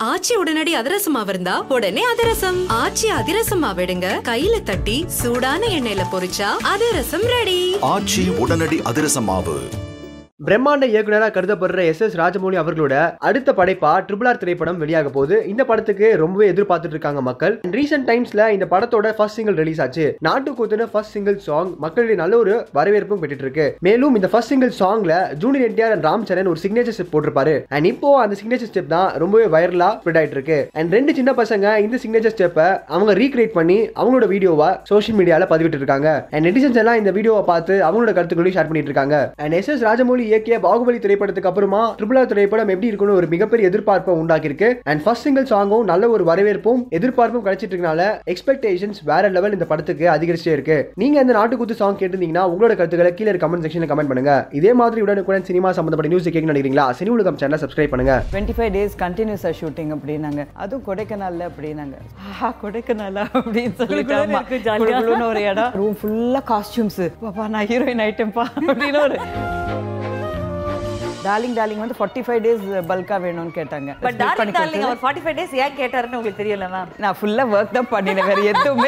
ஆச்சி உடனடி அதிரசமா இருந்தா உடனே அதிரசம். ஆச்சி அதிரசமா விடுங்க கையில தட்டி சூடான எண்ணெயில பொரிச்சா அதிரசம் ரெடி ஆச்சி உடனடி அதிரச மாவு பிரம்மாண்ட இயக்குனராக கருதப்படுற எஸ் எஸ் ராஜமௌலி அவர்களோட அடுத்த படைப்பா ட்ரிபிள் ஆர் திரைப்படம் வெளியாக போகுது. இந்த படத்துக்கு ரொம்பவே எதிர்பார்த்துட்டு இருக்காங்க மக்கள். ரீசெண்ட் டைம்ஸ்ல இந்த படத்தோட ஃபர்ஸ்ட் சிங்கிள் ரிலீஸ் ஆச்சு. நாட்டுக்கூத்துன ஃபர்ஸ்ட் சிங்கிள் சாங் மக்களுடைய நல்ல ஒரு வரவேற்பும் பெற்றுட்டு இருக்கு மேலும் இந்த first single சாங்ல junior NTR and Ram Charan ஒரு சிக்னேச்சர் ஸ்டெப் போட்டிருப்பாரு. அண்ட் இப்போ அந்த சிக்னேச்சர் ஸ்டெப் தான் ரொம்பவே வைரலா ஸ்ப்ரெட் ஆயிட்டு இருக்கு அண்ட் ரெண்டு சின்ன பசங்க இந்த சிக்னேச்சர் ஸ்டெப்பை அவங்க ரீக்ரியேட் பண்ணி அவங்களோட வீடியோவை சோஷியல் மீடியால பதிவிட்டு இருக்காங்க அண்ட் நெட்டிசன்ஸ் எல்லாம் இந்த வீடியோவை பார்த்து அவங்களோட கருத்துக்களையும் ஷேர் பண்ணிட்டு இருக்காங்க அண்ட் எஸ் எஸ் ராஜமௌலி இயக்கிய பாகுபலி திரைப்படத்துக்கு அப்புறமா ட்ரிபிள் ஆர் திரைப்படம் எப்படி இருக்குன்னு ஒரு மிகப்பெரிய எதிர்பார்ப்பை உண்டாக்கியிருக்கு. அண்ட் ஃபர்ஸ்ட் சிங்கிள் சாங்கும் நல்ல ஒரு வரவேற்பும் எதிர்பார்ப்பும் கிடைச்சிட்டு இருக்கனால எக்ஸ்பெக்டேஷன்ஸ் வேற லெவல் இந்த படத்துக்கு அதிகரிச்சே இருக்கு. நீங்க இந்த நாட்டுக்குத்து சாங் கேட்டிருந்தீங்கன்னா உங்களோட கருத்துக்களை கீழே கமெண்ட் செக்ஷன்ல கமெண்ட் பண்ணுங்க. இதே மாதிரி உடனுக்குடன் சினிமா சம்பந்தப்பட்ட நியூஸ் கேட்க நினைக்கிறீங்களா? சினி உலகம் சேனல் சப்ஸ்கிரைப் பண்ணுங்க. டுவெண்ட்டி ஃபைவ் டேஸ் கண்டினியூஸாக ஷூட்டிங் அப்படின்னாங்க. அதுவும் கொடைக்கானல்ல அப்படின்னாங்க. கொடைக்கானலா அப்படின்னு சொல்லிட்டு ஒரு இடம். ரூம் ஃபுல்லாக காஸ்டியூம்ஸ் பாப்பா நான் ஹீரோயின் ஐட்டம்பா அப்படின்னு ஒரு டார்லிங் டார்லிங் வந்து ஃபார்ட்டி ஃபைவ் டேஸ் பல்கா வேணும்னு கேட்டாங்க பட் டார்லிங் டார்லிங். அவர் ஃபார்ட்டி ஃபைவ் டேஸ் ஏன் கேட்டாருன்னு உங்களுக்கு தெரியல மேம் நான் ஃபுல்லாக ஒர்க் தான் பண்ணினேன் வேற எதுவுமே